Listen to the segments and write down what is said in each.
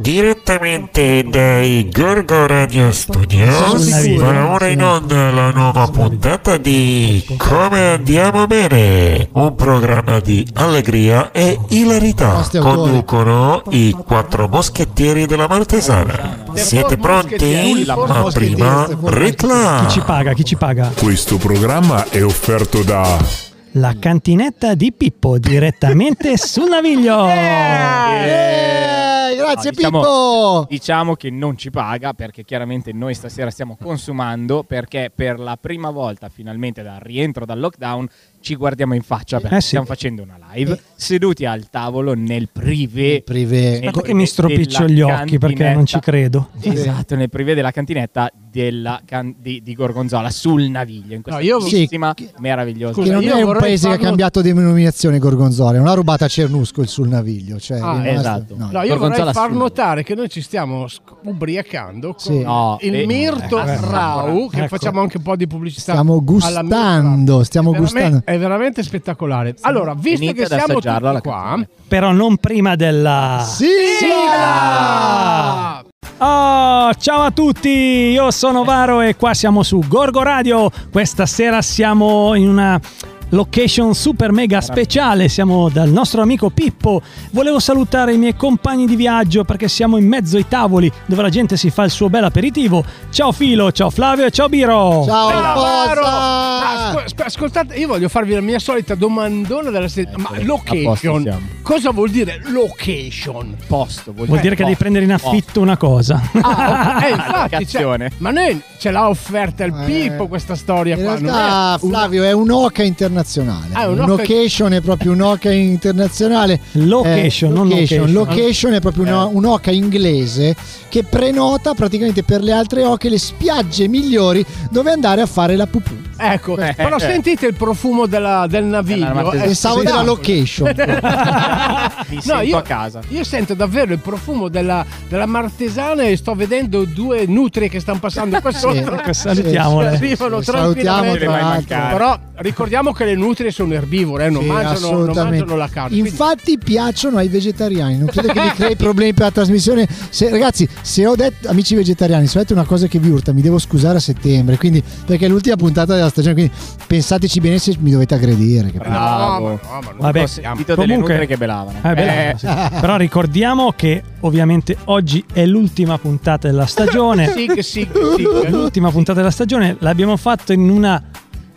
Direttamente dai Gorgo Radio Studios va ora in onda la nuova puntata di Come andiamo bene, un programma di allegria e ilarità. Conducono i quattro moschettieri della Martesana. Siete pronti? Ma prima reclama. Chi ci paga? Chi ci paga? Questo programma è offerto da La cantinetta di Pippo direttamente sul naviglio. Grazie No, diciamo- Pippo! Diciamo che non ci paga perché chiaramente noi stasera stiamo consumando perché per la prima volta finalmente dal rientro dal lockdown ci guardiamo in faccia perché Eh sì. stiamo facendo una live seduti al tavolo nel privé. Privé. nel che mi stropiccio gli occhi perché non ci credo. Esatto, nel privé della cantinetta della can- di, di Gorgonzola sul naviglio in questa No, io- bellissima, Sì, meravigliosa Che non è un paese che ha farlo- cambiato denominazione Gorgonzola, è una rubata a Cernusco il sul naviglio. Cioè, Ah, esatto. no. No, io Gorgonzola vorrei far sul- notare che noi ci stiamo ubriacando con Sì. No, il eh, Mirto eh, Rau, che ecco. facciamo anche un po' di pubblicità. Stiamo gustando, stiamo gustando. È veramente spettacolare. Allora, visto Venite che siamo tutti qua, canzone. Però non prima della... sigla! Oh, ciao a tutti, io sono Varo e qua siamo su Gorgo Radio. Questa sera siamo in una location super mega speciale, siamo dal nostro amico Pippo. Volevo salutare i miei compagni di viaggio perché siamo in mezzo ai tavoli dove la gente si fa il suo bel aperitivo. Ciao Filo, ciao Flavio e ciao Biro. Ciao Pozza! asco- asco- ascoltate, io voglio farvi la mia solita domandona della settimana. Ma Ecco, posto location, cosa vuol dire location? Posto, vuol, Vuol dire che devi prendere in affitto una cosa. Ah, ok. Eh, infatti, cioè, ma noi ce l'ha offerta il Eh, Pippo questa storia In qua. non realtà, è una- Flavio, è un'oca internazionale. Ah, è un'oca- Un'occasion è proprio un'oca internazionale. Location, Eh, non location. location. Location è proprio una- Eh. un'oca inglese che prenota praticamente per le altre oche le spiagge migliori dove andare a fare la pupù. Ecco, Eh, però eh. sentite il profumo della- del naviglio. Pensavo sì, della sì. location. Mi No, sento io, a casa. io sento davvero il profumo della, della martesana e sto vedendo due nutrie che stanno passando qua sotto. Ecco, salutiamole. Ci arrivano Sì, salutiamo tranquillamente. tra. Però ricordiamo che le nutrie sono erbivore, eh, non, Sì, mangiano, non mangiano la carne. quindi- Infatti piacciono ai vegetariani. Non credo che vi crei problemi per la trasmissione. Se- ragazzi, se ho detto, amici vegetariani, se ho detto una cosa che vi urta, mi devo scusare a settembre. Quindi, perché è l'ultima puntata della stagione. Quindi pensateci bene se mi dovete aggredire. capito? No, ma Bravo. no, ma non Vabbè, delle Comunque- nutrie che belavano. Eh, beh, Eh, sì. Però ricordiamo che ovviamente oggi è l'ultima puntata della stagione. Sì, che sì, che sì. L'ultima puntata della stagione l'abbiamo fatto in una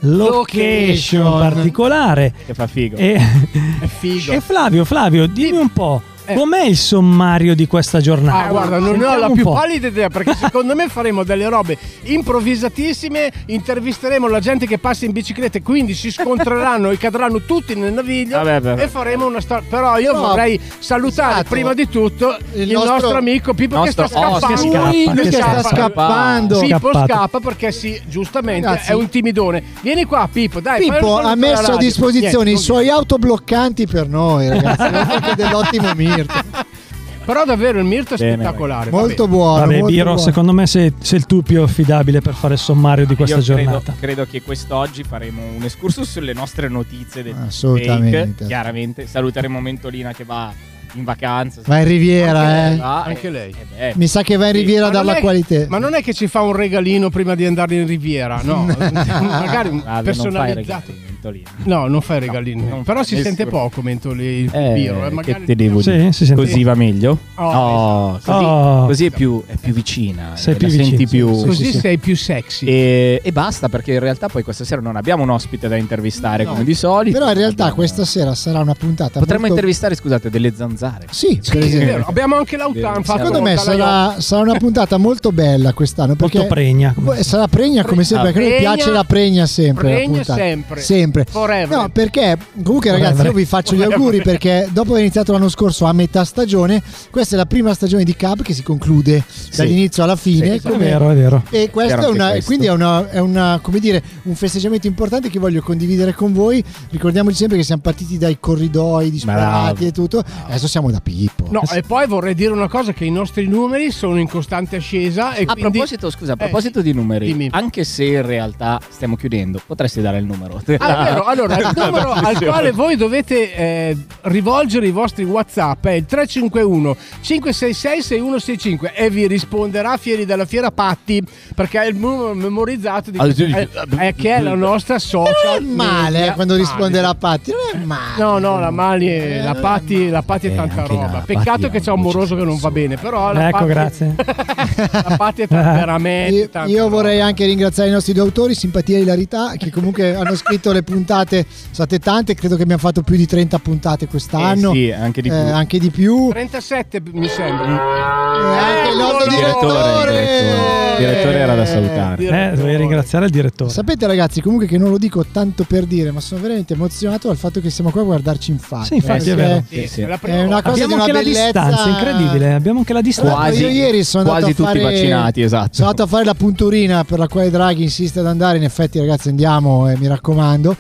location, Location. particolare. che fa figo. E, È figo. e Flavio, Flavio, dimmi un po', Eh. com'è il sommario di questa giornata? Ah, guarda, non ne ho la più po'. pallida idea perché secondo me faremo delle robe improvvisatissime, intervisteremo la gente che passa in bicicletta e quindi si scontreranno e cadranno tutti nel naviglio Vabbè, vabbè. e faremo una storia. Però io No, vorrei salutare esatto. prima di tutto il, Il nostro, nostro- amico Pippo che sta nostro scappando. che scappa, Lui che che sta scappa. scappando. Pippo Scappato. scappa perché sì, giustamente Ragazzi. è un timidone. Vieni qua Pippo, dai. Pippo ha messo a disposizione Niente, i suoi autobloccanti per noi, ragazzi. Anche dell'ottimo Mirto. Però davvero il Mirto è Bene, spettacolare. Molto buono. Vabbè, molto Biro, buono. secondo me sei, sei il tu più affidabile per fare il sommario di questa Io credo, giornata. credo che quest'oggi faremo un excursus sulle nostre notizie del Assolutamente. take. Chiaramente saluteremo Mentolina che va in vacanza. Va in Riviera, eh. Va, Anche e- lei. e beh, Mi sa che va in Sì, Riviera a Ma non dare la è- qualità. Ma non è che ci fa un regalino prima di andare in Riviera, no, magari un Flavio, non fai personalizzato. Mentolina. No, non fai regalini. non Però si nessuno. sente poco Mentoli il Eh, Biro. eh, magari- che te devo Sì, dire? si sente. Così va meglio? Oh, Oh, così, Oh. così è, più, è più vicina. Sei eh, più la senti vicino, più. sì, Così sì, sì. sei più sexy. E, e basta perché in realtà poi questa sera non abbiamo un ospite da intervistare No. come di solito. Però in realtà Abbiamo- questa sera sarà una puntata Potremmo molto... intervistare, scusate, delle zanzare. Sì, Sì, vero. Abbiamo anche l'autan Vero. fatto Secondo me sarà, sarà una puntata molto bella quest'anno Molto pregna. Sarà pregna come sempre, Ah. perché a noi piace la pregna sempre. Pregna puntata. sempre. Sempre. Forever. No, perché comunque ragazzi Forever. io vi faccio gli Forever. auguri perché dopo aver iniziato l'anno scorso a metà stagione, questa è la prima stagione di Cab che si conclude dall'inizio alla fine. Sì, È come- vero, è vero. E questo è anche una, questo. quindi è, una, è una, come dire, un festeggiamento importante che voglio condividere con voi. Ricordiamoci sempre che siamo partiti dai corridoi disperati Bravo. e tutto. Adesso siamo da Pippo. No, e poi vorrei dire una cosa: che i nostri numeri sono in costante ascesa. E A quindi... proposito, scusa, a Eh, proposito di numeri, dimmi. anche se in realtà stiamo chiudendo, potresti dare il numero. Ah, vero. Allora, il numero al quale voi dovete eh, rivolgere i vostri WhatsApp è il 351 566 6165 e vi risponderà Fieri della Fiera Patti perché è il numero memorizzato di è, è che è la nostra social. Non è male media. eh, quando risponderà a Patti, non è male. No, no, la Mali è, la Patti, la Patti è Eh, tanta roba. Peccato che c'è un moroso che non va bene, però la Ecco, Patti- grazie. la Patti è veramente Io, io roba. vorrei anche ringraziare i nostri due autori, Simpatia e Ilarità, che comunque hanno scritto le puntate, sono state tante, credo che abbiamo fatto più di 30 puntate quest'anno. Eh sì, anche di più. Eh, anche di più. 37 mi sembra. Eh, anche il nostro! Direttore, direttore. direttore. Il direttore era da salutare. Eh, dovevi ringraziare il direttore. Sapete ragazzi, comunque che non lo dico tanto per dire, ma sono veramente emozionato dal fatto che siamo qua a guardarci in faccia. Sì, infatti, è Perché vero. Sì, sì. è È una cosa Abbiamo di anche una la bellezza distanza, incredibile. Abbiamo anche la distanza. Quasi- io ieri sono quasi andato a tutti fare, vaccinati, esatto. Sono andato a fare la punturina per la quale Draghi insiste ad andare. In effetti, ragazzi, andiamo, eh, mi raccomando.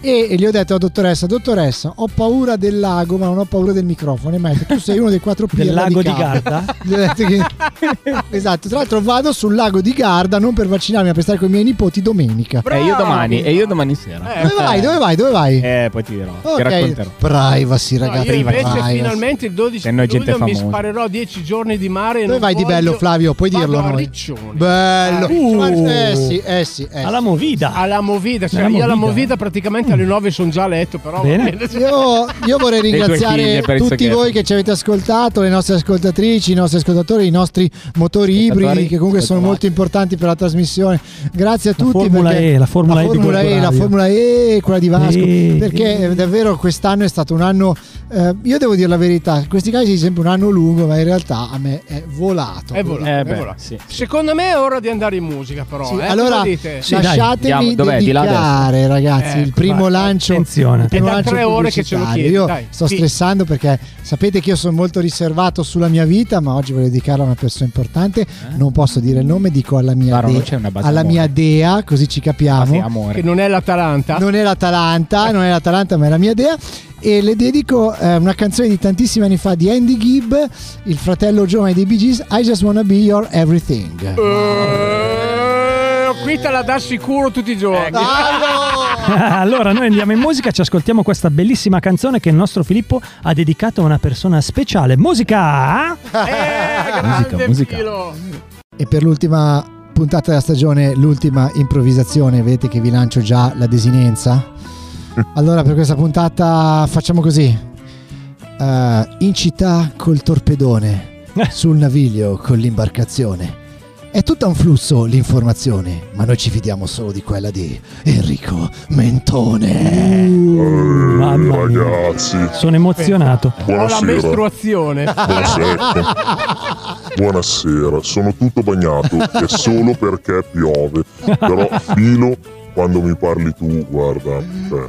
E, gli ho detto alla dottoressa: Dottoressa, ho paura del lago, ma non ho paura del microfono. E mi ha detto: Tu sei uno dei quattro pirla Del lago di Garda." Garda? Che- esatto, tra l'altro vado sul lago di Garda non per vaccinarmi, ma per stare con i miei nipoti domenica. E io domani, e io domani sera. Eh, Dove vai? Dove vai? Dove vai? Eh, poi ti dirò, ti Ok, racconterò. privacy, No, ragazzi. io invece privacy. finalmente il 12 Se no è gente luglio mi sparerò 10 giorni di mare Dove vai di bello, Flavio? Puoi dirlo a a noi. Riccione. Bello. Uh. Eh sì, eh sì. eh sì. Alla movida. alla Movida, cioè Alla io alla Movida. Movida praticamente alle 9 sono già a letto, però. Io, io vorrei ringraziare tutti voi che ci avete ascoltato, le nostre ascoltatrici, i nostri ascoltatori, i nostri motori ibridi che comunque sono molto importanti per la trasmissione. Grazie a La tutti. Formula E, la Formula E di Formula E, la. Formula E, quella di Vasco. E- perché eh, davvero quest'anno è stato un anno. Eh, io devo dire la verità, in questi casi sembra un anno lungo, ma in realtà a me è volato. È volato, Eh è beh, volato. sì. Secondo me è ora di andare in musica, però. Sì, eh, allora? Sì, dai, lasciatemi a dedicare, ragazzi, Ecco, il primo vai, lancio. attenzione. il primo È da lancio tre ore che ce lo chiedi, Io dai, sto sì. stressando perché sapete che io sono molto riservato sulla mia vita, ma oggi voglio dedicarla a una persona importante. Non posso dire il nome, dico alla mia, Varo, base alla mia dea, così ci capiamo. amore. Che non è l'Atalanta. Non è l'Atalanta, non è l'Atalanta, ma è la mia dea. E le dedico eh, una canzone di tantissimi anni fa di Andy Gibb, il fratello giovane dei Bee Gees, I Just Wanna Be Your Everything. Eh, qui te la dà sicuro tutti i giorni. allora, noi andiamo in musica, ci ascoltiamo questa bellissima canzone che il nostro Filippo ha dedicato a una persona speciale. Musica! Eh, grande musica. filo. E per l'ultima puntata della stagione, l'ultima improvvisazione, vedete che vi lancio già la desinenza? Allora per questa puntata facciamo così. Eh, in città col torpedone, sul naviglio con l'imbarcazione. È tutto un flusso l'informazione, ma noi ci fidiamo solo di quella di Enrico Mentone. Mamma mia. Ragazzi, Sono emozionato. Ho la buonasera. mestruazione. Buonasera. Buonasera, sono tutto bagnato e solo perché piove. Però filo quando mi parli tu, guarda. cioè,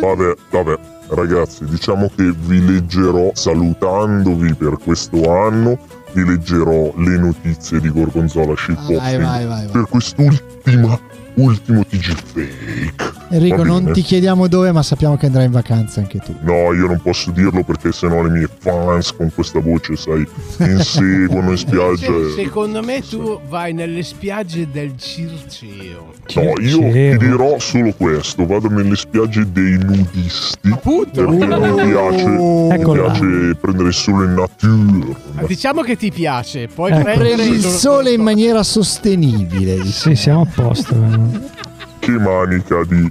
vabbè, vabbè. Ragazzi, diciamo che vi leggerò salutandovi per questo anno. Vi leggerò le notizie di Gorgonzola Shitposting vai. per quest'ultima ultimo TG fake. Enrico, non ti chiediamo dove, ma sappiamo che andrai in vacanza anche tu. No, io non posso dirlo perché sennò le mie fans con questa voce, sai, mi inseguono in spiaggia. Se- e- secondo me tu vai nelle spiagge del Circeo. No, io ti dirò solo questo, vado nelle spiagge dei nudisti Appunto. perché mi piace, mi piace prendere il sole in natura. Diciamo che ti piace, poi Ecco. prendere Prendi il sole in maniera sostenibile. diciamo. Sì, siamo a posto. Che manica di...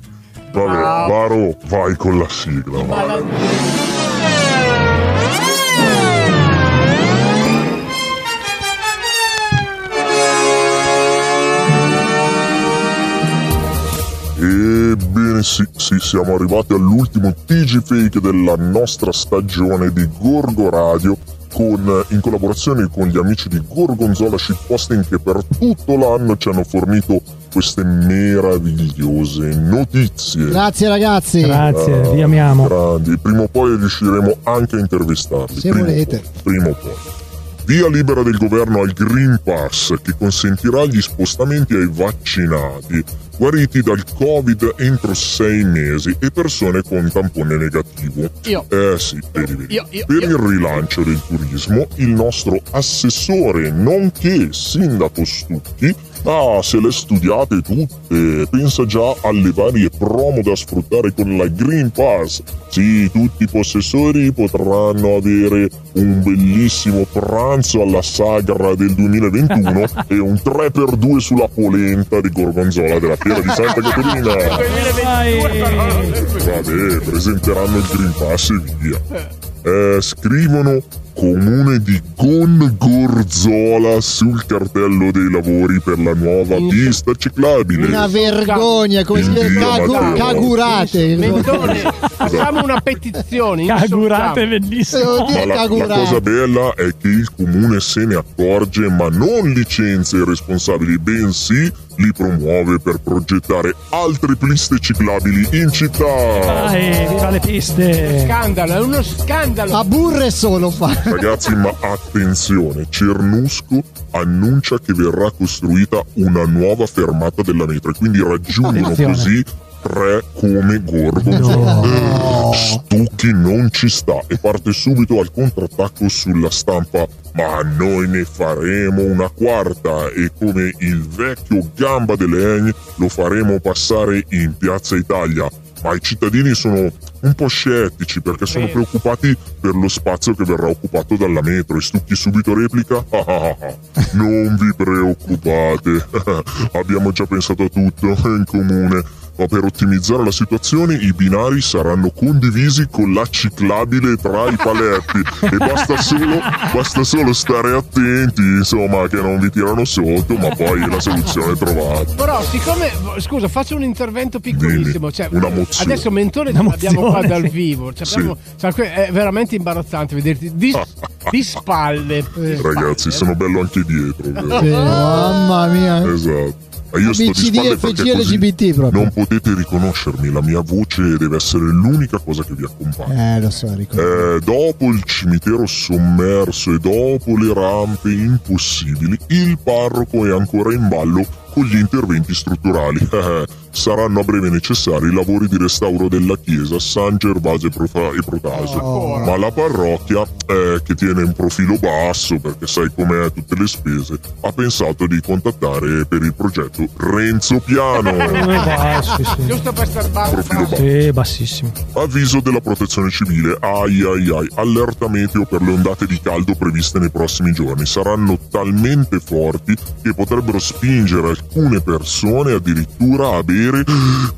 Vabbè, Wow. Varo, vai con la sigla. Ebbene sì, sì, siamo arrivati all'ultimo TG Fake della nostra stagione di Gorgo Radio con, in collaborazione con gli amici di Gorgonzola Shitposting che per tutto l'anno ci hanno fornito queste meravigliose notizie. Grazie ragazzi. Grazie, Ah, vi amiamo. Grandi, prima o poi riusciremo anche a intervistarli. Se prima o volete. poi, prima o poi. Via libera del governo al Green Pass che consentirà gli spostamenti ai vaccinati, guariti dal Covid entro sei mesi e persone con tampone negativo. Io. Eh sì, vedi, vedi. Io, io, per io. il rilancio del turismo, il nostro assessore, nonché sindaco Stucchi, Ah, se le studiate tutte, pensa già alle varie promo da sfruttare con la Green Pass. Sì, tutti i possessori potranno avere un bellissimo pranzo alla sagra del 2021 e un 3x2 sulla polenta di gorgonzola della fiera di Santa Caterina. Vabbè, presenteranno il Green Pass e via. Eh, scrivono comune di Gongorzola sul cartello dei lavori per la nuova pista ciclabile. Una vergogna, come si In chiama? Cagu- cagurate. Mentone, facciamo una petizione. Cagurate, bellissimo. Ma la, la cagurate. cosa bella è che il comune se ne accorge ma non licenzia i responsabili, bensì li promuove per progettare altre piste ciclabili in città. Vai, viva le piste. Scandalo, è uno scandalo. A burre solo fa. Ragazzi, ma attenzione, Cernusco annuncia che verrà costruita una nuova fermata della metro e quindi raggiungono così tre come Gorgonzola. Stucchi non ci sta e parte subito al contrattacco sulla stampa. Ma noi ne faremo una quarta e come il vecchio gamba de legno lo faremo passare in Piazza Italia. Ma i cittadini sono un po' scettici perché sono preoccupati per lo spazio che verrà occupato dalla metro e Stucchi subito replica "Ah, ah, ah, ah, non vi preoccupate abbiamo già pensato a tutto in comune ma per ottimizzare la situazione i binari saranno condivisi con la ciclabile tra i paletti e basta solo, basta solo stare attenti insomma che non vi tirano sotto ma poi la soluzione è trovata Però, siccome. Scusa, faccio un intervento piccolissimo. Dimmi, Cioè, una mozione. adesso Mentone ce Una l'abbiamo qua mozione, dal vivo. Cioè, Sì. abbiamo- cioè, è veramente imbarazzante vederti di, di spalle. Ragazzi spalle. sono bello anche dietro? Sì, mamma mia. Esatto. Ma io sto di BCD, spalle perché LGBT proprio. non potete riconoscermi, la mia voce deve essere l'unica cosa che vi accompagna. Eh, lo so, ricordo. Eh, dopo il cimitero sommerso e dopo le rampe impossibili, il parroco è ancora in ballo con gli interventi strutturali. Saranno a breve necessari i lavori di restauro della chiesa San Gervasio e Protasio. Oh. Ma la parrocchia, eh, che tiene un profilo basso perché sai com'è tutte le spese, ha pensato di contattare per il progetto Renzo Piano. Sì. Giusto per star Profilo basso. Sì, bassissimo. Avviso della protezione civile, ai ai ai, allerta meteo per le ondate di caldo previste nei prossimi giorni. Saranno talmente forti che potrebbero spingere alcune persone addirittura a bere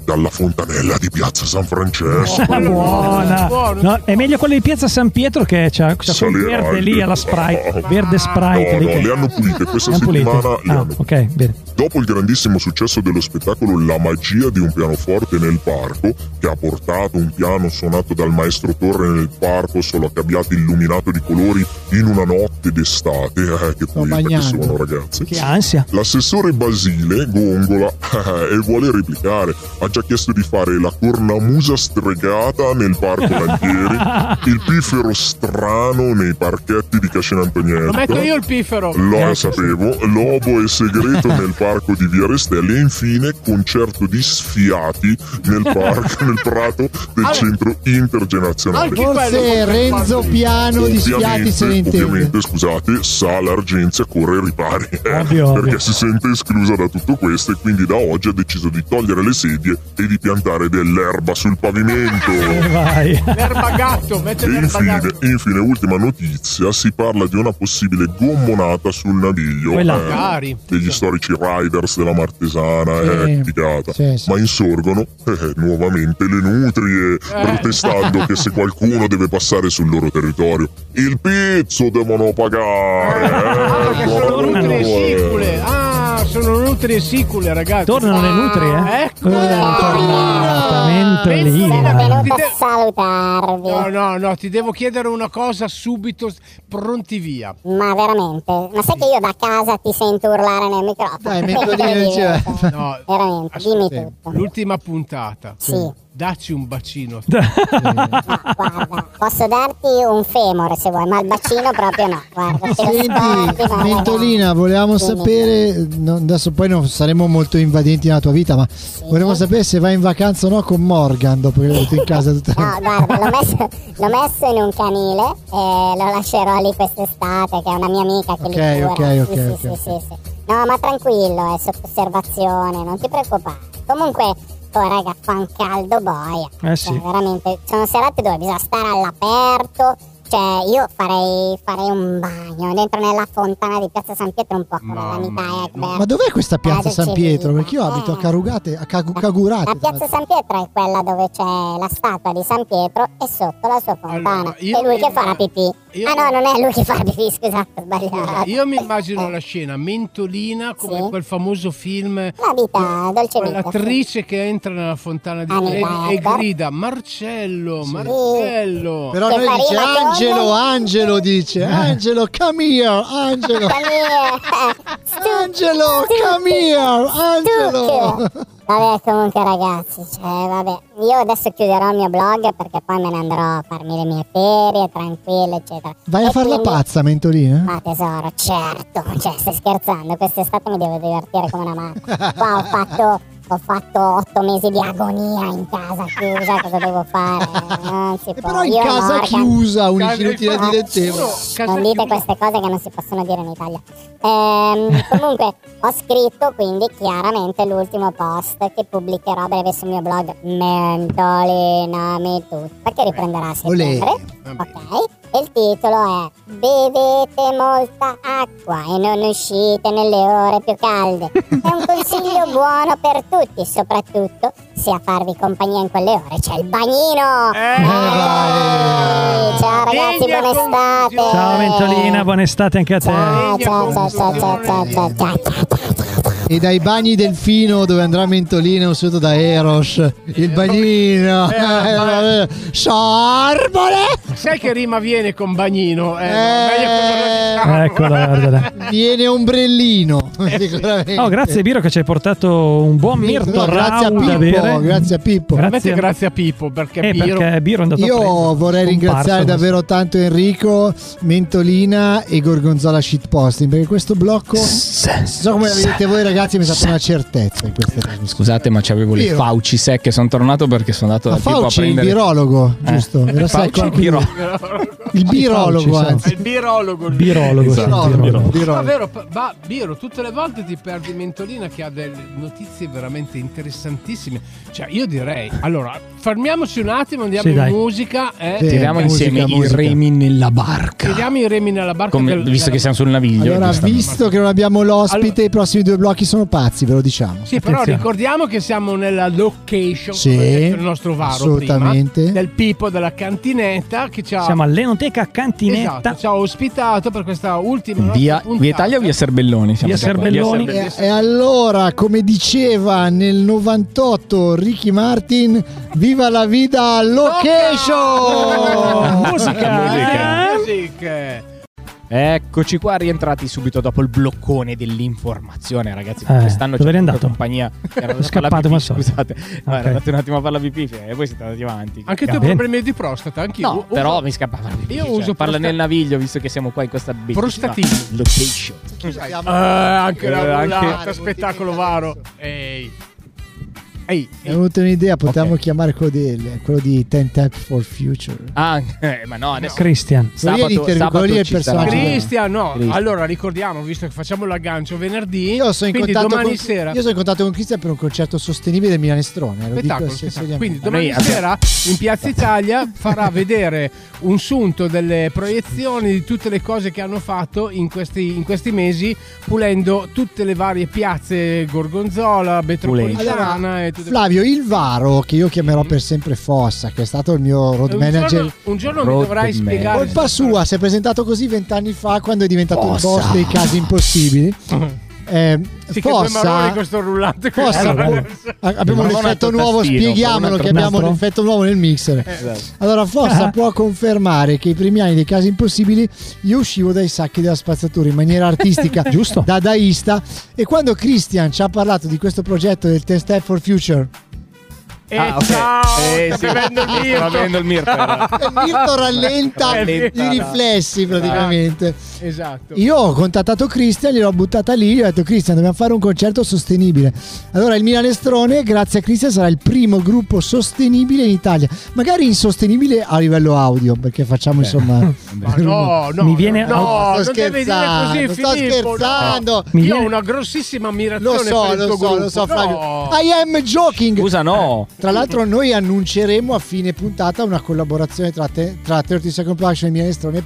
dalla fontanella di Piazza San Francesco. Buona. Buono. No, è meglio quella di Piazza San Pietro che c'ha, c'ha quel verde lì alla Sprite. Verde Sprite. No, no, che- le hanno pulite questa Le hanno pulite? settimana. Le Ah, hanno ok, bene. Dopo il grandissimo successo dello spettacolo La magia di un pianoforte nel parco, che ha portato un piano suonato dal maestro Torre nel parco solo che abbiate illuminato di colori in una notte d'estate, eh, che poeta che sono ragazzi. Che ansia. L'assessore Basile gongola e vuole replicare. Ha già chiesto di fare la cornamusa stregata nel parco Lantieri, il piffero strano nei parchetti di Cascina Antonietta. Lo metto io il piffero. Lo sapevo, Lobo e Segreto nel parco di Via Restelli e infine concerto di sfiati nel parco, nel prato del Allora- centro intergenerazionale. Forse Renzo. Piano di Schiati se ne intende. ovviamente, scusate, Sala Argenzia corre ai ripari eh, Ovvio, ovvio. perché si sente esclusa da tutto questo e quindi da oggi ha deciso di togliere le sedie e di piantare dell'erba sul pavimento. Eh, Vai. L'erba gatto, mette E l'erba infine, gatto. infine, ultima notizia, si parla di una possibile gommonata sul naviglio eh, Magari. degli storici riders della Martesana, Sì. eh, figata. Sì, sì. Ma insorgono eh, nuovamente le nutrie, protestando che se qualcuno deve passare sul loro territorio, il pizzo devono pagare. Ah, eh, che sono nutrie due. sicule. Ah, sono nutrie sicule, ragazzi. Tornano le nutrie, eh? Ecco. Eh, tornatamente Pensa- lì. Sono eh. venuto Venuto Ti a de- salutarvi. No, no, no, ti devo chiedere una cosa subito, pronti via. Ma veramente? Ma sai che io da casa ti sento urlare nel microfono? Dai, Incredibile. No, Veramente, dimmi tutto. L'ultima puntata. Sì. Dacci un bacino. Guarda, posso darti un femore se vuoi, ma il bacino proprio no. Guarda, Senti, volevamo Dimmi. sapere, no, adesso poi non saremo molto invadenti nella tua vita, ma volevamo sapere se vai in vacanza o no con Morgan dopo che l'hai avuto in casa tutta No, guarda, l'ho messo, l'ho messo in un canile e lo lascerò lì quest'estate, che è una mia amica che Ok, li cura. ok, Sì, ok, sì, ok, sì, sì, sì. No, ma tranquillo, è sotto osservazione, non ti preoccupare. Comunque, poi raga, fa un caldo boia. Eh sì. Cioè, veramente, sono serate dove bisogna stare all'aperto. Cioè, io farei, farei un bagno dentro nella fontana di Piazza San Pietro un po' come l'amica mia. Ekberg. Ma dov'è questa piazza Eh, San c'è Pietro? Perché io abito a Eh. Carugate, a Cagu- Cagurate. La piazza. San Pietro è quella dove c'è la statua di San Pietro e sotto la sua fontana. Allora, io e lui che fa la pipì. io- Ah no, non è lui che fa la pipì, scusate, sbagliato. Io mi immagino la scena mentolina come Sì. quel famoso film La vita, dolce vita. Quell'attrice che entra nella fontana di Anni e, e grida Marcello, Marcello. Però Che noi dice Angelo, Angelo dice, Angelo, come here, Angelo. Angelo, come here, Angelo. Vabbè, comunque ragazzi, cioè, vabbè, io adesso chiuderò il mio blog perché poi me ne andrò a farmi le mie ferie, tranquille, eccetera. Vai a farla quindi- pazza, Mentolina? Ma tesoro, certo, cioè stai scherzando, quest'estate mi devo divertire come una macchina. Qua ho fatto, ho fatto otto mesi di agonia in casa chiusa, cosa devo fare? Non si E può. però in Io casa Morgan- chiusa, un Casa- inutile infatti- dilettevole. Casa non dite queste cose che non si possono dire in Italia. Ehm, comunque ho scritto quindi chiaramente l'ultimo post che pubblicherò a breve sul mio blog Mentolinami tutto che riprenderà a settembre. Ok? il titolo è Bevete molta acqua e non uscite nelle ore più calde. È un consiglio buono per tutti, soprattutto se a farvi compagnia in quelle ore c'è il bagnino. Eh, eh, eh, ciao ragazzi, buon estate. Ciao Ventolina, buon estate anche a te. ciao, ciao, ciao, ciao, ciao, ciao, ciao. ciao, ciao, ciao e dai bagni Delfino dove andrà Mentolina un saluto da Eros, il bagnino. Eh, Sorbole! Sai che rima viene con bagnino? Eh, Eh. lo diciamo. Eccola, guardala. Viene ombrellino, Eh, sicuramente. Oh, grazie Biro che ci hai portato un buon Mirto No, grazie a Pippo, grazie a Pippo. Veramente Grazie. grazie a Pippo perché Eh, Piro perché Biro è andato a Io vorrei ringraziare questo. davvero tanto Enrico, Mentolina e Gorgonzola Shitposting perché questo blocco, non so come la vedete voi ragazzi, mi è stata una certezza in queste trasmissioni. Scusate, ma c'avevo le. Fauci secche. Sono tornato perché sono andato da Pippo a Fauci, il prendere. virologo, Eh. giusto? Era Fauci, secco anche il lui. Il birologo, Fauci, anzi. il birologo. lui. Birologo, sì, Birologo, vero, ma Biro, tutte le volte ti perdi Mentolina che ha delle notizie veramente interessantissime. Cioè, io direi, allora, fermiamoci un attimo, andiamo Sì, in dai. musica. Eh, Sì. Tiriamo insieme musica. i remi nella barca. Tiriamo i remi nella barca. Come- del- visto della- che siamo sul naviglio. Allora, visto che non abbiamo l'ospite, i prossimi due blocchi sono pazzi, ve lo diciamo. Sì, però Attenzione. ricordiamo che siamo nella location, Sì, il nostro Varo assolutamente. prima, del Pippo della cantinetta che ci ha, Siamo all'Enoteca Cantinetta. esatto, ci ha ospitato per questa ultima Via, via Italia o via Serbelloni? Siamo Via. Serbelloni. Via E, e allora, come diceva nel 98 Ricky Martin, viva la vida location! Musica. Musica. Music. Eccoci qua, rientrati subito dopo il bloccone dell'informazione, ragazzi. Eh, Quest'anno dove c'è andato? compagnia. Era scappato, ma so. Scusate, no, Ok. ero andato un attimo a fare la pipì e voi siete andati avanti. Anche tu. Bene. problemi di prostata, anche No, io. però mi scappava la pipì. Io cioè, uso parla prosta- nel naviglio, visto che siamo qua in questa bellissima Prostatino. location. Eh, anche la Eh, anche- spettacolo varo. Ehi. Ehi, Mi è venuta un'idea, potevamo Ok. chiamare quello di, quello di Ten Tap for Future. Ah, eh, ma no, adesso Christian. Lì è sabato, sabato il ci sarà- personaggio. Cristian, no. Cristian. Allora ricordiamo, visto che facciamo l'aggancio venerdì, Io sono, in quindi contatto domani con, sera. io sono in contatto con Cristian per un concerto sostenibile del Milanestrone. Lo Spettacolo, dico spettacolo. Quindi domani Noi sera in Piazza Italia farà vedere un sunto delle proiezioni di tutte le cose che hanno fatto in questi, in questi mesi, pulendo tutte le varie piazze Gorgonzola, Metropolitana Allora, e Flavio, il Varo, che io chiamerò per sempre Fossa, che è stato il mio road un manager. giorno, un giorno mi dovrai spiegare. Colpa sua, si è presentato così vent'anni fa quando è diventato il Fossa. boss dei casi impossibili. Eh, Sì, che due maroni Fossa, con sto rullante Eh, può- vabbè. abbiamo un un effetto nuovo, tastino, spieghiamolo un che abbiamo nastro. l'effetto nuovo nel mixer. Esatto. Allora, Fossa può confermare che i primi anni dei casi impossibili io uscivo dai sacchi della spazzatura in maniera artistica, Giusto. dadaista. E quando Christian ci ha parlato di questo progetto del Ten Step for Future, E Ah, ok. ciao, Eh, sta sì. bevendo il mirto. Sta bevendo il mirto. Il Mirto rallenta i riflessi praticamente. Esatto. Io ho contattato Cristian, gliel'ho buttata lì, gli ho detto Cristian dobbiamo fare un concerto sostenibile. Allora il Milanestrone, grazie a Cristian, sarà il primo gruppo sostenibile in Italia. Magari insostenibile a livello audio, perché facciamo insomma... Ma no, no, Mi viene no, auto- non deve dire così, Sto sto Filippo, no. scherzando. Mi Io viene- ho una grossissima ammirazione Lo so, per il lo tuo so, gruppo. lo so Flavio. No. I am joking. Scusa, no. Tra l'altro noi annunceremo a fine puntata una collaborazione tra, te, tra 30 Second Production e Milanestrone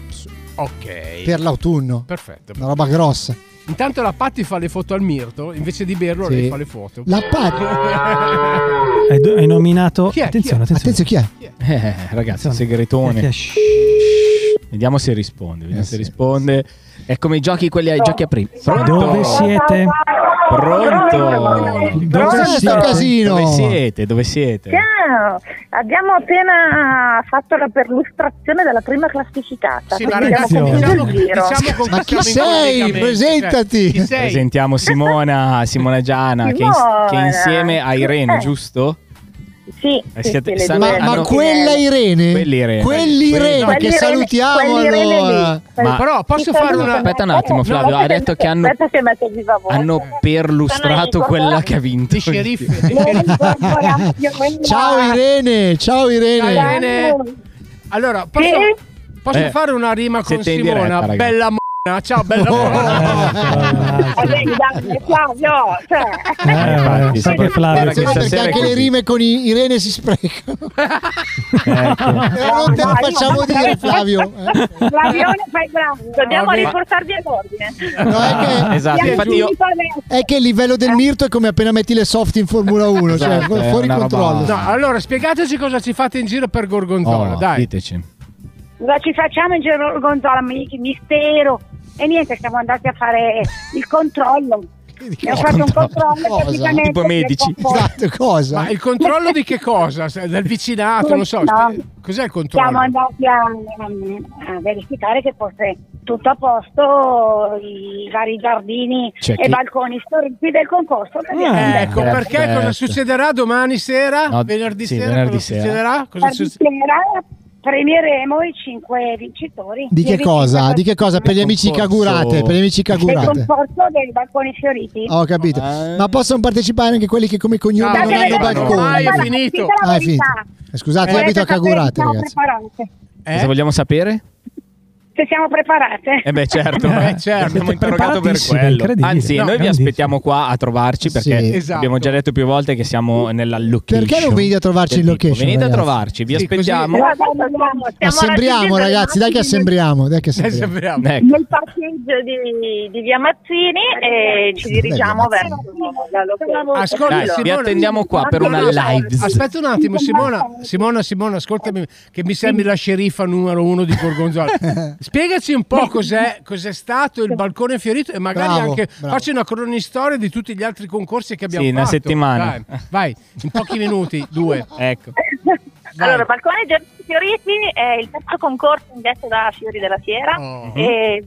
Ok. per l'autunno. Perfetto. Una roba grossa. Intanto la Patti fa le foto al Mirto, invece di berlo Sì. lei fa le foto. La Pat. Hai, do- hai nominato. Chi è? Attenzione, Chi è? attenzione. Attenzione, chi è? Eh, ragazzi, Attenzione. segretone. Chi è? Shh. Vediamo se risponde. Vediamo Eh, se sì. risponde. È come i giochi, quelli ai giochi a prima. Pronto? Dove siete? Pronto? Dove sto siete? casino? Dove siete? Dove siete? Ciao, abbiamo appena fatto la perlustrazione della prima classificata. Sì, diciamo, il giro. diciamo con Ma chi in sei? collegamento. Presentati. Cioè, chi sei? Presentiamo Simona, Simona Giana, che, ins- Simona. che insieme a Irene, Eh. giusto? Sì, Eh, sì, siete- sì, Ma, ma quella Irene? Quelli Irene. Quelli Irene, Quelli che salutiamo allora. Ma- Però posso fare una... Aspetta un attimo, Flavio, No, ha detto che hanno, hanno perlustrato quella che ha vinto. Ciao Irene, ciao Irene. Ciao, Irene. Allora, posso, Sì? posso Eh, fare una rima con Simona? bella m***a. Ciao, bella Oh. Eh, dai, dai, Flavio, cioè. Eh, sempre. Flavio. Perché anche le rime con i- Irene si sprecano. Ecco. Però non te lo facciamo io- dire Flavio. eh. Flavione fai bravo, dobbiamo Vabbè. riportarvi all'ordine. No, è che, Esatto, infatti io è che il livello del Mirto è come appena metti le soft in Formula 1, cioè Esatto, è fuori controllo. No, allora spiegateci cosa ci fate in giro per Gorgonzola, Oh, dai. diteci. Cosa ci facciamo in giro Gonzola? Mi- Mistero. E niente, siamo andati a fare il controllo. Abbiamo fatto un controllo Cosa? Tipo medici. Esatto, cosa? Ma il controllo di che cosa? Del vicinato, non so. No. Cos'è il controllo? Siamo andati a, a verificare che fosse tutto a posto, i vari giardini C'è e chi- balconi storiti del concorso. Eh, Ecco, detto. perché cosa succederà domani sera? No, venerdì sì, sera? venerdì cosa sera. succederà? Cosa Ieri succederà? Premieremo i cinque vincitori. Di che cosa? Di che cosa? Per gli amici cagurate, per gli amici Del cagurate. concorso dei balconi fioriti. Ho capito. Eh. Ma possono partecipare anche quelli che come cognome Ah, non hanno balconi. ormai è finito. Ah, è finito. Scusate, Volete abito a sapere cagurate, se siamo ragazzi. Cosa Eh? vogliamo sapere? Se siamo preparate? Eh beh, certo, Eh, certo. abbiamo interrogato per quello. Anzi, No, noi vi aspettiamo qua a trovarci perché Sì. Esatto. abbiamo già detto più volte che siamo nella location. Perché non venite a trovarci in location, Venite ragazzi? a trovarci, vi Sì, aspettiamo. Stiamo Assembriamo, ragazzi, dai che assembriamo, dai che Eh, assembriamo. sembriamo. Ecco. nel parcheggio di, di via Mazzini e ci dirigiamo verso la location. Ascolta, Dai, vi Simona- attendiamo qua per una live. Aspetta un attimo, Simona, Simona, Simona, ascoltami, che mi sembri la sceriffa numero uno di Gorgonzola. Spiegaci un po' cos'è, cos'è stato il balcone fiorito e magari Bravo, anche bravo. facci una cronistoria di tutti gli altri concorsi che abbiamo Sì, fatto. una settimana. Dai, vai, in pochi minuti, due. Ecco. Allora, Balcone Giardini Fioriti è il terzo concorso indetto da Fiori della Fiera. Oh. e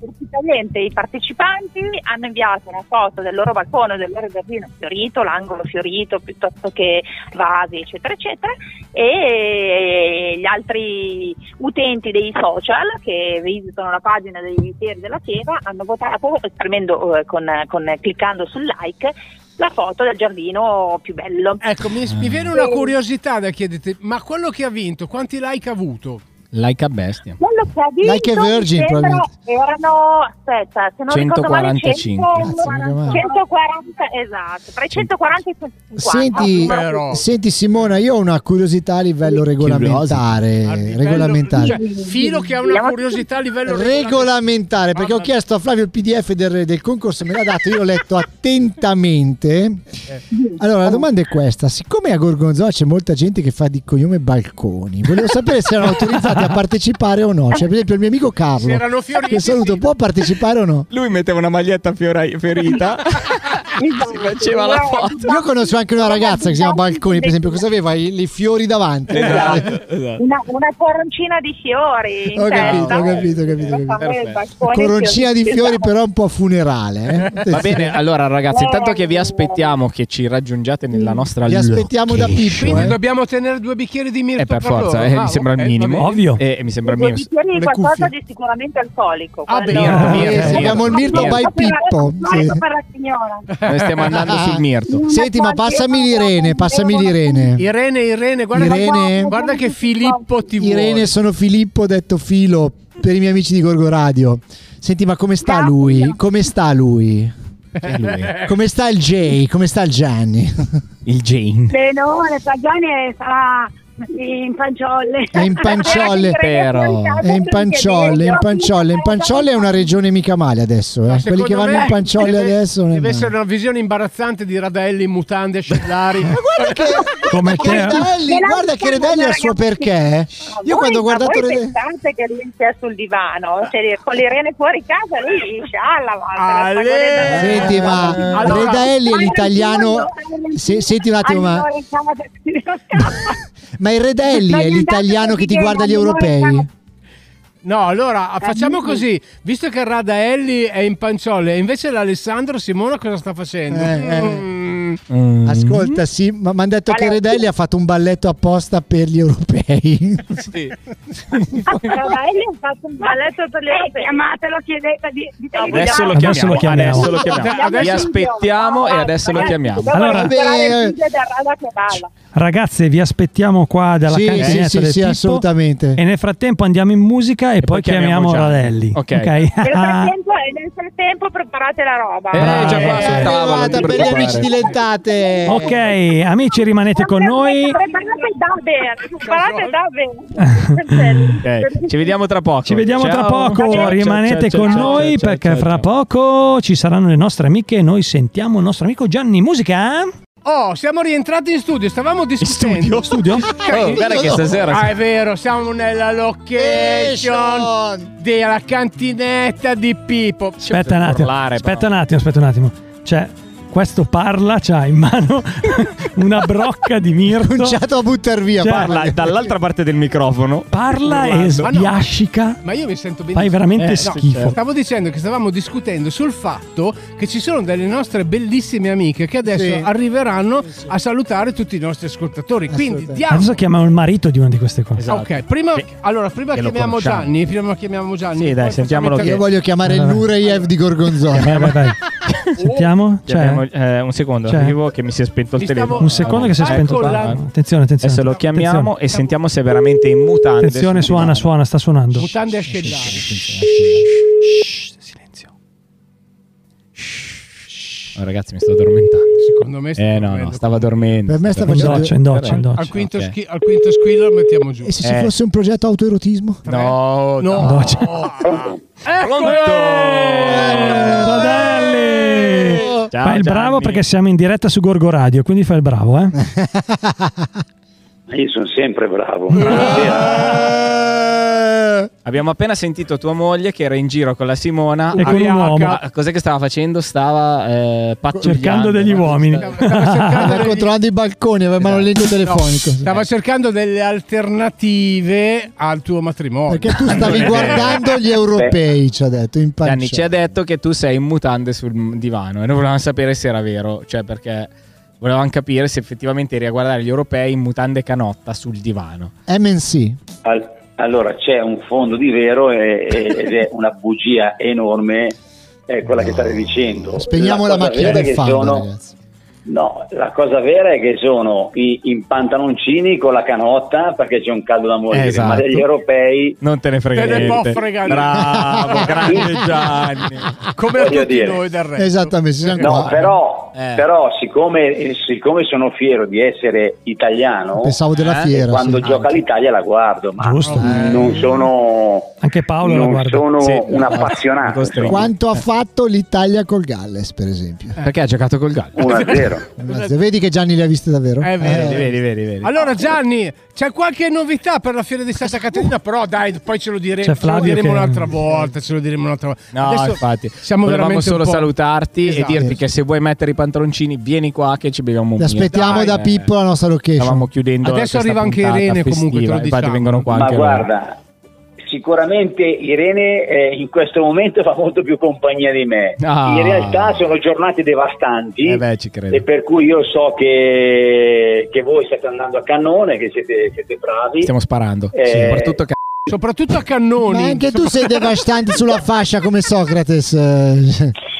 i partecipanti hanno inviato una foto del loro balcone o del loro giardino fiorito, l'angolo fiorito piuttosto che vasi eccetera eccetera. E gli altri utenti dei social che visitano la pagina dei Fieri della Fiera hanno votato premendo eh, con, con- cliccando sul like la foto del giardino più bello. Ecco, mi, mi viene una curiosità da chiederti, ma quello che ha vinto, quanti like ha avuto? Like a bestia. Quello che ha vinto Like a Virgin, probabilmente. erano aspetta, se non ricordo male 145. 100, Cazzo, mica male. 140 esatto, tra i 140 e i 150. Senti, Però- senti Simona, io ho una curiosità a livello regolamentare. A livello- regolamentare. Cioè, Filo che ha una curiosità a livello regolamentare perché ho chiesto a Flavio il pdf del, del concorso me l'ha dato io l'ho letto attentamente allora la domanda è questa siccome a Gorgonzola c'è molta gente che fa di cognome balconi volevo sapere se erano autorizzati a partecipare o no cioè per esempio il mio amico Carlo erano fioriti, che saluto sì. può partecipare o no Lui metteva una maglietta fiora- fiorita Esatto. faceva la foto. Io conosco anche una ragazza che si chiama Balconi, per esempio, cosa aveva? I, i fiori davanti. Esatto, esatto. Una, una coroncina di fiori in Ho capito, testa. ho capito, ho capito, ho capito. Coroncina di fiori, però un po' funerale. eh. Va bene, allora ragazzi, intanto che vi aspettiamo che ci raggiungiate nella nostra Vi aspettiamo da. Pippo. Quindi eh. dobbiamo tenere due bicchieri di mirto Eh, per per forza, loro. eh, Ah, mi sembra il ok, minimo. va bene. Ovvio. E mi sembra di Le qualcosa cuffie. di sicuramente alcolico. Ah, quello- birra, birra, Eh, abbiamo il Mirto by Pippo. Noi stiamo andando sul Mirto. Senti, ma passami l'Irene, passami l'Irene. Irene, Irene, guarda, Irene? guarda che Filippo ti vuole. Irene, sono Filippo, detto Filo, per i miei amici di Gorgo Radio. Senti, ma come sta lui? Come sta lui? È? Come sta il Jay? Come sta il Gianni? Il Jane. Benone, Fagiani sarà in panciolle. È in panciolle. Però. È in panciolle, in panciolle. In panciolle è una regione mica male adesso. Ma Eh. Quelli che vanno in panciolle deve- adesso. Deve male. essere una visione imbarazzante di Radelli in mutande ascellari. Come te. Redelli, guarda che Redelli ha il suo perché. Io quando ho guardato Voi Redelli. pensate che lui sia sul divano, cioè, con le rene fuori casa lui dice alla Ale! Senti, ma Allora- Redelli è l'italiano. Se- senti un attimo, ma, ma il Redelli è l'italiano che ti guarda gli europei? No, allora facciamo così. Visto che Radaelli è in panciolle, e invece l'Alessandro Simona cosa sta facendo? Eh, eh. Mm. Mm. Ascolta, sì, ma mi hanno detto che Redelli ha fatto un balletto apposta per gli europei. Sì. Ravelli ha fatto un balletto per le europee. Chiamatelo, chiedete di, di Adesso lo Adesso chiamiamo. lo chiamiamo. Adesso lo chiamiamo. Vi aspettiamo e adesso lo chiamiamo. Allora- Vabbè. Ragazze, vi aspettiamo qua dalla Sì, cantinetta sì, sì, del sì, Pippo. assolutamente. E nel frattempo andiamo in musica e, poi, poi chiamiamo, chiamiamo. Radelli. Ok. nel, frattempo, nel frattempo preparate la roba. Eh, già qua Eh, sul tavolo. per gli amici dilettate. ok, amici, rimanete con noi. Preparate da bene, preparate da bene. Ok, Ci vediamo tra poco. Ci vediamo tra Ciao. poco, Ciao, rimanete ciao, con ciao, noi ciao, perché ciao, fra ciao. poco ci saranno le nostre amiche e noi sentiamo il nostro amico Gianni. Musica? Oh, siamo rientrati in studio, stavamo discutendo. Studio? Oh, guarda che stasera Ah, è vero, siamo nella location della cantinetta di Pippo. Aspetta un attimo, urlare, aspetta però. un attimo, aspetta un attimo. Cioè, questo parla, c'ha in mano una brocca di mirto. Cominciato a buttar via. Cioè, parla. Parla dall'altra parte del microfono. Parla e Urlando. Ma no. sbiascica. Ma io mi sento benissimo. Fai veramente Eh, no, schifo. certo. Stavo dicendo che stavamo discutendo sul fatto che ci sono delle nostre bellissime amiche che adesso Sì. arriveranno a salutare tutti i nostri ascoltatori. Quindi diamo. Adesso chiamiamo il marito di una di queste cose. Esatto. Ok, prima, Che- allora, prima chiamiamo. Gianni. Prima chiamiamo Gianni. Sì, dai, sentiamolo Io voglio chiamare il Allora. Nureyev di Gorgonzola. Vai, vai, vai. Sentiamo? Cioè, Abbiamo, eh, un secondo, Cioè? arrivo che mi si è spento il stavo- telefono. un secondo che si è spento. ecco là. Attenzione, attenzione. Adesso lo chiamiamo Attenzione. e sentiamo se è veramente in mutande. Attenzione, suona, suona, sta suonando. Mutande ascellari. Silenzio. Oh, ragazzi, mi sto addormentando. Secondo me Eh no, no, stava dormendo. Per me sta In facendo- doccia, in doccia, in Al doccia. quinto, Ok. schi- al quinto squillo lo mettiamo giù. E se ci Eh. fosse un progetto autoerotismo? No, No. no. Doccia. Eccolo! Eh, Rodelli! Ciao, Fai il bravo Gianni. perché siamo in diretta su Gorgo Radio, quindi fai il bravo, eh? Io sono sempre bravo. Abbiamo appena sentito tua moglie che era in giro con la Simona. E con un uomo. Ah, Cos'è che stava facendo? Stava eh, pattugliando. Cercando degli no? uomini. Stava cercando Stava degli- controllando i balconi, aveva l'elenco telefonico. Stava cercando delle alternative al tuo matrimonio. Perché tu stavi guardando gli europei, ci ha detto, in Gianni pancia. ci ha detto che tu sei in mutande sul divano e noi volevamo sapere se era vero, cioè perché volevamo capire se effettivamente eri a guardare gli europei in mutande canotta sul divano. MNC. Al- allora c'è un fondo di vero e- ed è una bugia enorme, è quella che state dicendo. Spegniamo la, cosa macchina del fango, sono- ragazzi. No, la cosa vera è che sono i, in pantaloncini con la canotta perché c'è un caldo da morire, Esatto. ma degli europei Non te ne frega Te ne può niente. fregare. Bravo, grande Gianni. Come a Voglio tutti dire. noi del resto. Esattamente, No, qua. però, Eh. però siccome, siccome sono fiero di essere italiano, Pensavo della Eh? fiera. quando sì. gioca l'Italia la guardo, ma Giusto. non sono, Anche Paolo non sono Sì, un appassionato. Quanto ha fatto l'Italia col Galles, per esempio? Perché ha giocato col Gallo? 1-0. Vedi che Gianni le ha viste davvero? Eh, vedi, Eh, Vedi, vedi, vedi. Allora Gianni, c'è qualche novità per la fiera di Santa Caterina? Però dai, poi ce lo, dire- ce lo diremo che- un'altra volta, ce lo diremo un'altra volta. No, Adesso infatti. siamo Volevamo veramente solo salutarti Esatto. e dirti che se vuoi mettere i pantaloncini, vieni qua che ci beviamo un Ti aspettiamo da eh. Pippo la nostra location. Stavamo chiudendo Adesso arriva anche Irene, comunque, te lo Infatti diciamo. vengono qua Ma anche loro. guarda, sicuramente Irene eh, in questo momento fa molto più compagnia di me. Ah. In realtà sono giornate devastanti. Eh beh, ci credo. E per cui io so che, che voi state andando a cannone, che siete, siete bravi. Stiamo sparando. Eh, Soprattutto ca- Soprattutto a cannoni. Ma anche tu sei devastante sulla fascia come Socrates.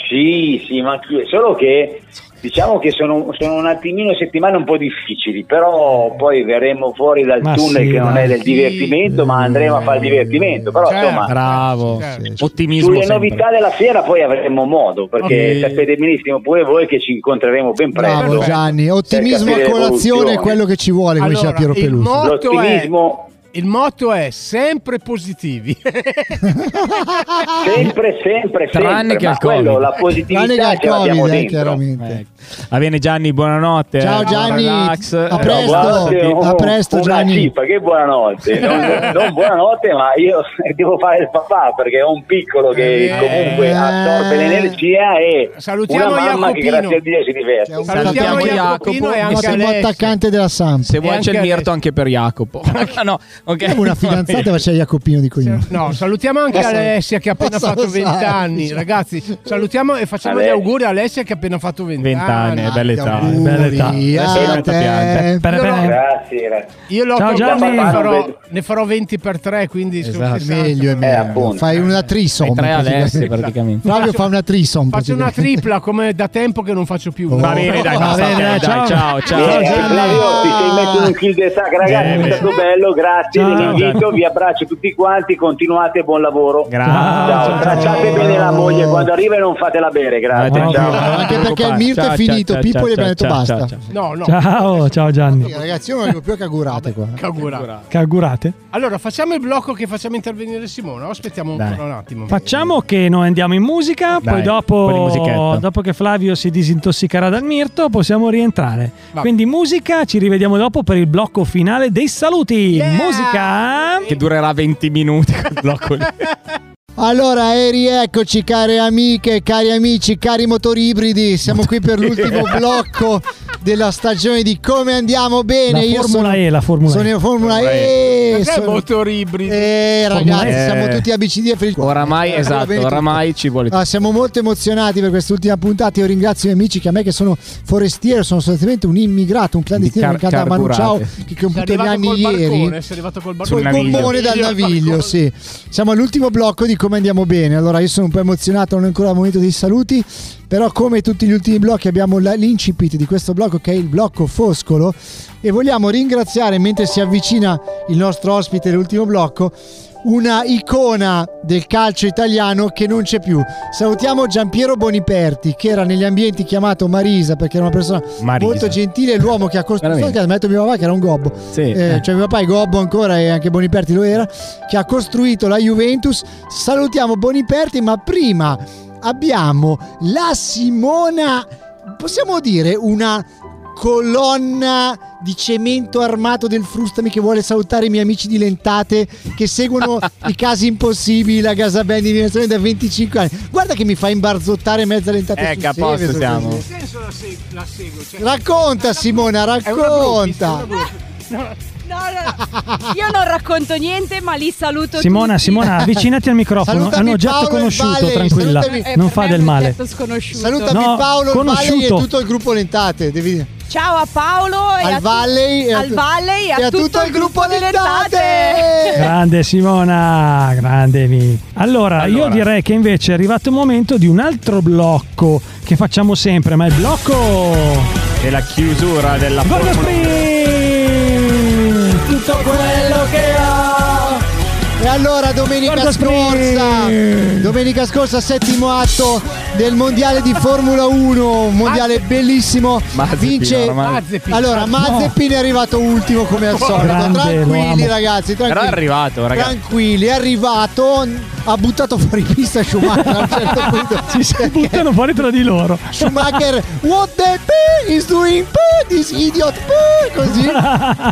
Sì, sì, ma anch'io. Solo che diciamo che sono, sono un attimino settimane un po' difficili, però poi verremo fuori dal Ma tunnel sì, che non è del divertimento, ma andremo a fare il divertimento. Però Certo. insomma, Bravo. Ottimismo sulle sempre. novità della fiera poi avremo modo, perché Ok. sapete benissimo pure voi che ci incontreremo ben presto. Bravo Gianni, ottimismo a colazione è quello che ci vuole, come diceva Piero Peluso. motto, è, L'ottimismo il motto è sempre positivi. sempre, sempre, Tranne sempre, che al quello, Covid. la Tranne che positività al Covid, eh, chiaramente. Ecco. Va bene Gianni, buonanotte. Ciao, Gianni. Relax. A Eh, presto. Buonanotte, A presto, una Gianni. cippa, che buonanotte. Non, non buonanotte, ma io devo fare il papà perché ho un piccolo che Eh. comunque assorbe l'energia e Salutiamo una mamma che Jacopino. grazie a Dio si diverte. Un Salutiamo Salutiamo Jacopino e Jacopo. anche attaccante della Samp. Se vuoi c'è il mirto anche per Jacopo. Ah, no, ok. Abbiamo una fidanzata faceva Jacopino di cognome. No, salutiamo anche Cosa- Alessia che ha appena cosa fatto lo sai? 20 anni. Ragazzi, salutiamo e facciamo gli Alessia. auguri a Alessia che ha appena fatto 20, 20 anni, è bella età. Bella età. Grazie, grazie. Io l'ho Ciao, Gianni. ne farò, ne farò 20 per 3, quindi Esatto. 60. Meglio è meglio. appunto. Fai una trisom. Tre Alessie praticamente. Flavio fa una trisom. Faccio una tripla come da tempo che non faccio più. Va bene, dai, ciao. ciao, ciao. Vieni, Gianni. Flavio, ti sei messo un kill de sac, ragazzi, è stato bello, grazie Ciao, dell'invito, Gianni. vi abbraccio tutti quanti, continuate, buon lavoro. Grazie. Ciao, tracciate bene la moglie quando arriva e non fatela bere, grazie. Dai, ciao. Anche perché il. Mirto è finito, ciao, Pippo ciao, gli abbiamo detto ciao, basta. ciao, ciao. No, no. Ciao, ciao Gianni. Ragazzi, io non arrivo più a cagurate qua. Cagura. Cagurate. Allora, facciamo il blocco che facciamo intervenire Simona. o Aspettiamo ancora un attimo. Facciamo che noi andiamo in musica, Dai, poi dopo, dopo che Flavio si disintossicherà dal mirto possiamo rientrare. Va. Quindi musica, ci rivediamo dopo per il blocco finale dei saluti. Yeah! Musica. Che durerà 20 minuti quel blocco lì. Allora, e rieccoci care amiche, cari amici, cari motori ibridi. Siamo qui per l'ultimo blocco della stagione di Come andiamo bene. La Io Formula sono, E, la Formula sono E. in Formula Formula E. Cos'è sono- motor ibrido? Eh, ragazzi, E. siamo tutti ABCD e felici. Oramai, Va esatto, tutto. oramai ci vuole Ah, siamo molto emozionati per quest'ultima puntata. Io ringrazio i miei amici che a me che sono forestiero, sono sostanzialmente un immigrato, un clandestino Di che car- canta Manu Ciao, che compiuto gli anni col ieri. barcone, sei arrivato col Sul barcone. Col gommone dal naviglio, sì. Siamo all'ultimo blocco di come andiamo bene. Allora, io sono un po' emozionato, non è ancora il momento dei saluti. Però, come tutti gli ultimi blocchi, abbiamo l'incipit di questo blocco che è il blocco Foscolo. E vogliamo ringraziare, mentre si avvicina il nostro ospite dell'ultimo blocco, una icona del calcio italiano che non c'è più. Salutiamo Giampiero Boniperti, che era negli ambienti chiamato Marisa, perché era una persona Marisa. molto gentile, l'uomo che ha costruito, che ha detto mio papà che era un gobbo, Sì. eh, cioè mio papà è Gobbo ancora e anche Boniperti lo era, che ha costruito la Juventus. Salutiamo Boniperti, ma prima abbiamo la Simona, possiamo dire una colonna di cemento armato del Frustami che vuole salutare i miei amici di Lentate che seguono i casi impossibili la Casa Band in direzione da 25 anni guarda che mi fa imbarzottare mezza Lentate Ecco, a posto siamo. così. Che senso la, seg- la seguo? Cioè, racconta Simona è una bruttis, è racconta una. No, No. Io non racconto niente, ma li saluto Simona, tutti. Simona, avvicinati al microfono. Salutami È un oggetto Paolo conosciuto, tranquilla. salutami. Eh, Non fa è del male. sconosciuto. salutami No, Paolo il Valley e conosciuto. tutto il gruppo Lentate devi Ciao a Paolo e al a, tu- Valley e a al tu- Valley e a, e a tutto, il gruppo Lentate. Grande Simona, grande mi. Allora, io Allora. direi che invece è arrivato il momento di un altro blocco che facciamo sempre, ma è il blocco E la chiusura della Gorgo Formula! Tutto quello che ho! E allora domenica Guarda scorsa, Sprint! domenica scorsa settimo atto del mondiale di Formula 1, un mondiale bellissimo. Mazepin, Vince. Mazepin. Allora, Mazepin è arrivato ultimo come al solito. Grande, Tranquilli ragazzi, Però è tranquilli. arrivato, ragazzi. Tranquilli, è arrivato. Ha buttato fuori pista Schumacher a un certo punto. Si, buttano fuori tra di loro. Schumacher, what the p is doing p this idiot p così.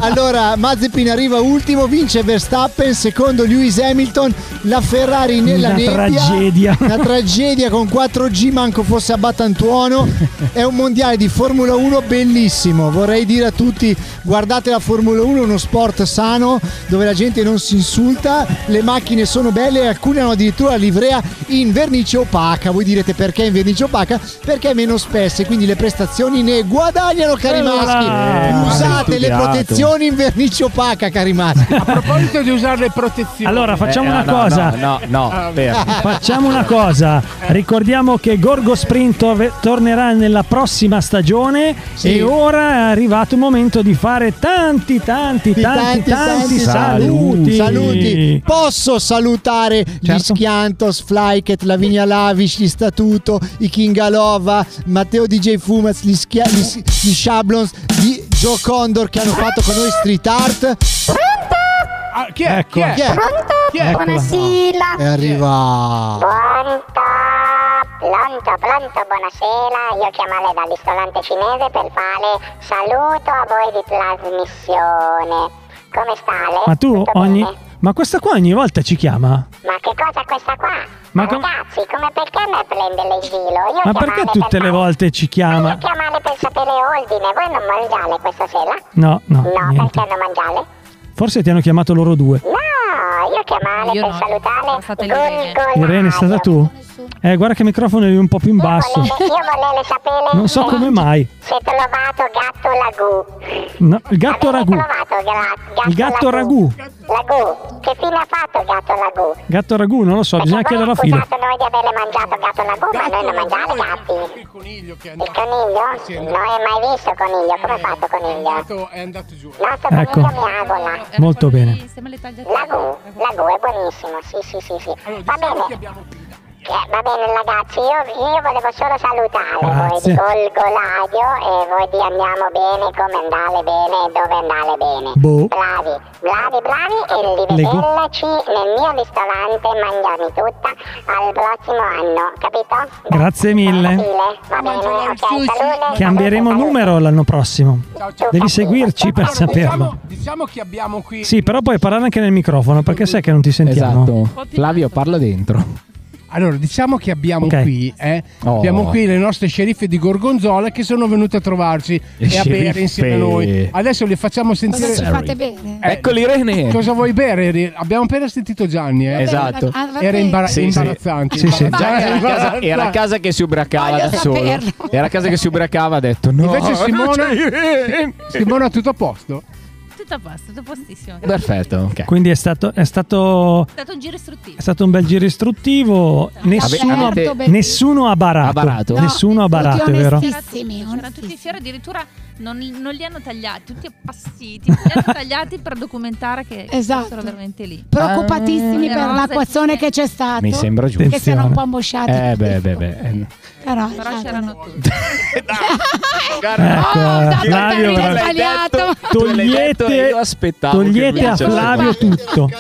Allora Mazepin arriva ultimo, vince Verstappen, secondo Lewis Hamilton, la Ferrari nella Una nebbia. tragedia. Una tragedia con 4G, manco fosse a Battantuono. È un mondiale di Formula 1 bellissimo. Vorrei dire a tutti: guardate la Formula 1, è uno sport sano dove la gente non si insulta, le macchine sono belle e alcune hanno addirittura la livrea in vernice opaca. Voi direte perché in vernice opaca? Perché è meno spesse, quindi le prestazioni ne guadagnano, cari maschi. Eh, Usate le protezioni in vernice opaca, cari maschi. A proposito di usare le protezioni. Allora, facciamo Eh, una no, cosa. No, no, no, fermi. Facciamo una cosa, ricordiamo che Gorgo Sprint tornerà nella prossima stagione Sì. e ora è arrivato il momento di fare tanti, tanti, tanti, tanti, saluti. Saluti. Posso salutare gli Certo. Schiantos, Flyket, Lavinia Lavish, gli Statuto, i Kingalova, Matteo DJ Fumaz, gli, Schia- gli, gli Shablons, gli Joe Condor che hanno fatto con noi street art. Ah, chi è? Ecco. Chi è? Chi è? Chi è? Buonasera. E arriva. Pronto, pronto, pronto, buonasera. Io chiamare dal ristorante cinese per fare saluto a voi di trasmissione. Come state? Ma tu Tutto ogni... Ma questa qua ogni volta ci chiama? Ma che cosa questa qua? Ma com- Ragazzi, come perché me prende l'esilo? Io Ma perché per tutte le fare- volte ci chiama? Io chiamare per sapere ordine. Voi non mangiate questa sera? No, no, No, niente. perché non mangiate? Forse ti hanno chiamato loro due. No, io chiamare Io per no, salutare è stata Irene. Irene, è stata tu? Eh, guarda che il microfono è un po' più in Io basso. volevo, io volevo sapere Non so se- come mai. Se trovato gatto lagù. No, il gatto Avete ragù. trovato gatto Il gatto ragù. Lagù. Che fine ha fatto il gatto lagù? Gatto ragù, non lo so, bisogna Perché voi chiederlo a Filo. accusate noi di averle mangiato gatto lagù, ma noi non mangiamo gatti. Il coniglio che è Il coniglio? È Non hai mai visto coniglio? Come è fatto è coniglio? andato, è andato giù. Il nostro Ecco. coniglio mi agola. Molto bene. Lagù, lagù è buonissimo, sì sì sì sì. Allora, Va diciamo bene. Che- va bene ragazzi, io, io volevo solo salutare voi Grazie. di Golgoladio e voi di Andiamo Bene, come andare bene e dove andare bene. Boh. Bravi, bravi, bravi e rivederci nel mio ristorante Mangiarmi Tutta al prossimo anno, capito? Grazie mille. Stile, Va bene, ok, salute. Cambieremo salute, numero l'anno prossimo. Ciao, ciao. Devi seguirci per Allora, saperlo. Diciamo, diciamo che abbiamo qui. Sì, però puoi parlare anche nel microfono perché sai che non ti sentiamo. Esatto. Flavio, parla dentro. Allora, diciamo che abbiamo Ok. qui, eh, Oh. abbiamo qui le nostre sceriffe di Gorgonzola che sono venute a trovarci Le e a bere insieme a noi. Adesso le facciamo sentire. Cosa ci fate bene? Eh, Eccoli Irene. Cosa vuoi bere? Abbiamo appena sentito Gianni, eh? Esatto. Ah, Era imbara- Sì, sì. imbarazzante. Sì, sì. era a, casa, era a casa che si ubriacava Voglio da solo. Era a casa che si ubriacava ha detto no. Invece Simona. Simona tutto a posto? Tutto a posto, tutto postissimo. È Perfetto, ok. Quindi è stato, è stato, stato un giro istruttivo. è stato un bel giro istruttivo. Nessuno, avete- Molto bene. nessuno ha barato. Ha barato? Nessuno ha barato, è vero? onestissimi, C'erano tutti i onestissimi. fiori, addirittura non, non li hanno tagliati, tutti appassiti. Li hanno tagliati per documentare che Esatto. fossero veramente lì. Preoccupatissimi Ah. per l'acquazione che c'è stato. Mi sembra giusto. Che siano un po' ambosciati. Eh beh, beh, beh. Però, Però esatto. c'erano tutti. Ecco, Oh, Flavio, Davide, veramente- sbagliato. togliete, togliete a Flavio tutto.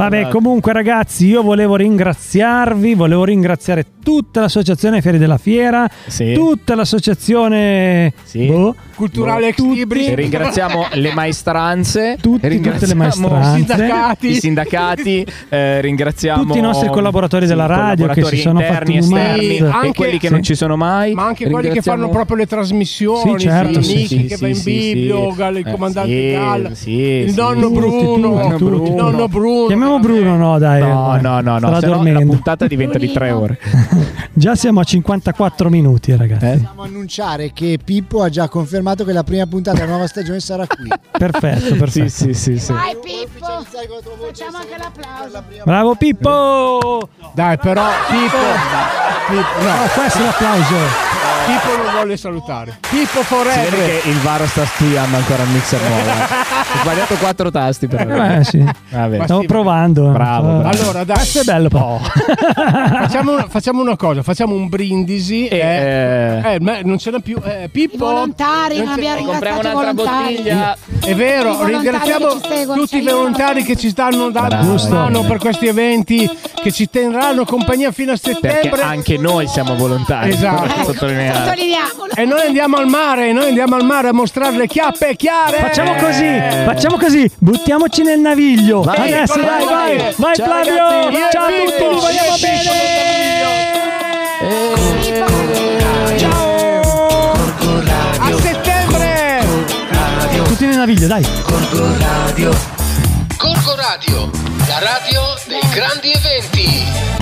Vabbè, comunque ragazzi, io volevo ringraziarvi, volevo ringraziare tutta l'associazione Fieri della Fiera, Sì. tutta l'associazione Sì. boh, Culturale libris. E ringraziamo le maestranze, Tutti, ringraziamo tutte le maestranze. i sindacati. i sindacati, eh, ringraziamo Tutti i nostri collaboratori della radio che collaboratori si sono interni, fatti numeri. esterni Sì, e anche- quelli che sì. non ci sono mai. Ma anche quelli che fanno proprio le trasmissioni, Sì, certo, sì, sì, sì, che va in sì, Biblio, sì. Gal- il Eh, comandante sì, sì, il sì, nonno sì. Bruno, il nonno Bruno. Chiamiamo Bruno, no dai. No, no, no, no, se no la puntata diventa di tre ore. Già siamo a 54 minuti, ragazzi. Eh? Possiamo annunciare che Pippo ha già confermato che la prima puntata della nuova stagione sarà qui. Perfetto, perfetto. Sì, sì, sì, sì. Vai Pippo, facciamo anche l'applauso. Bravo Pippo! Dai, però Pippo, Pippo, no, Ah, questo è l'applauso. Pippo non vuole salutare. Pippo Si vede forever. che il Varo sta studiando ancora il mixer nuovo. eh. Ho sbagliato quattro tasti però. Eh, sì. Vabbè. Stavo provando. Bravo, bravo. Allora, dai. Questo è bello, però. Facciamo una, facciamo una cosa, facciamo un brindisi. E, eh, eh, eh, ma non ce n'è più. Eh, Pippo. I volontari, non abbiamo compriamo ringraziato i un'altra volontari. bottiglia. È vero, ringraziamo tutti i volontari che ci stanno dando mano per questi eventi, che ci terranno compagnia fino a perché settembre. anche noi siamo volontari. Esatto. Sottolineiamolo. E noi andiamo al mare, noi andiamo al mare a mostrare le chiappe chiare. Facciamo così, facciamo così, buttiamoci nel naviglio. Vai, Adesso vai, vai, vai. vai Ciao, Flavio. ragazzi. Ciao a tutti, vi vogliamo bene. Ciao. A settembre! Tutti nel naviglio, dai. Corco Radio, la radio dei grandi eventi.